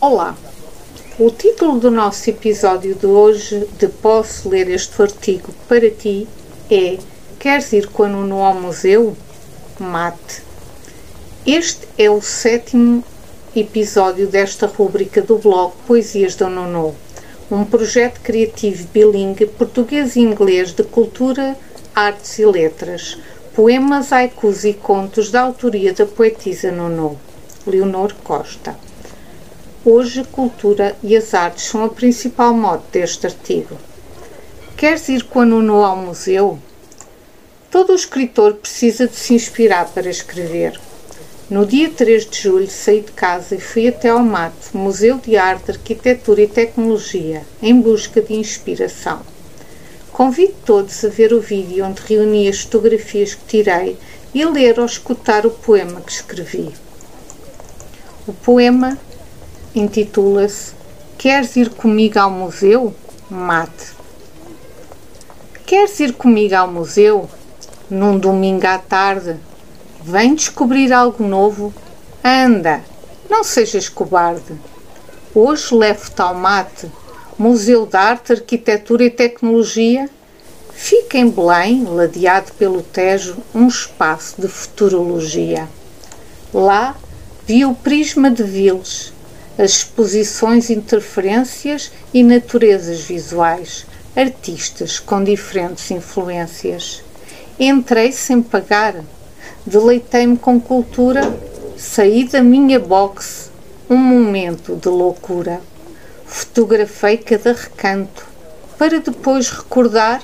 Olá! O título do nosso episódio de hoje, de Posso Ler Este Artigo para Ti, é Queres ir com a Nuno ao museu? Mate. Este é o sétimo episódio desta rúbrica do blog Poesias do Nuno, um projeto criativo bilingue português e inglês de cultura, artes e letras, poemas, haikus e contos da autoria da poetisa Nuno, Leonor Costa. Hoje, cultura e as artes são a principal mote deste artigo. Queres ir com a Nuno ao museu? Todo escritor precisa de se inspirar para escrever. No dia 3 de julho saí de casa e fui até ao MAT, Museu de Arte, Arquitetura e Tecnologia, em busca de inspiração. Convido todos a ver o vídeo onde reuni as fotografias que tirei e a ler ou escutar o poema que escrevi. O poema intitula-se Queres ir comigo ao museu? Mate. Queres ir comigo ao museu? Num domingo à tarde? Vem descobrir algo novo? Anda, não sejas cobarde. Hoje levo-te ao mate, Museu de Arte, Arquitetura e Tecnologia. Fica em Belém, ladeado pelo Tejo, um espaço de futurologia. Lá vi o prisma de Viles, as exposições, interferências e naturezas visuais, artistas com diferentes influências. Entrei sem pagar, deleitei-me com cultura, saí da minha box, um momento de loucura. Fotografei cada recanto, para depois recordar,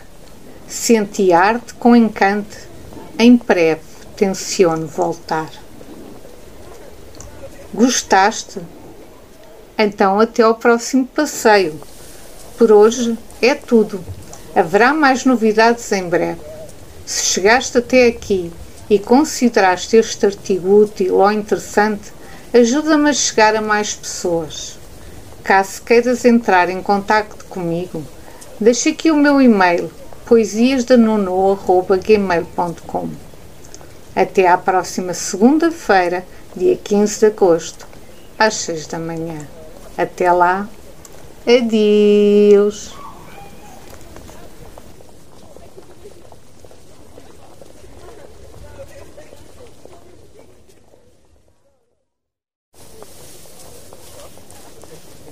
senti arte com encanto, em breve tenciono voltar. Gostaste? Então até ao próximo passeio. Por hoje é tudo. Haverá mais novidades em breve. Se chegaste até aqui e consideraste este artigo útil ou interessante, ajuda-me a chegar a mais pessoas. Caso queiras entrar em contato comigo, deixe aqui o meu e-mail poesiasdanono.gmail.com Até à próxima segunda-feira, dia 15 de agosto, às 6 da manhã. Até lá, adeus!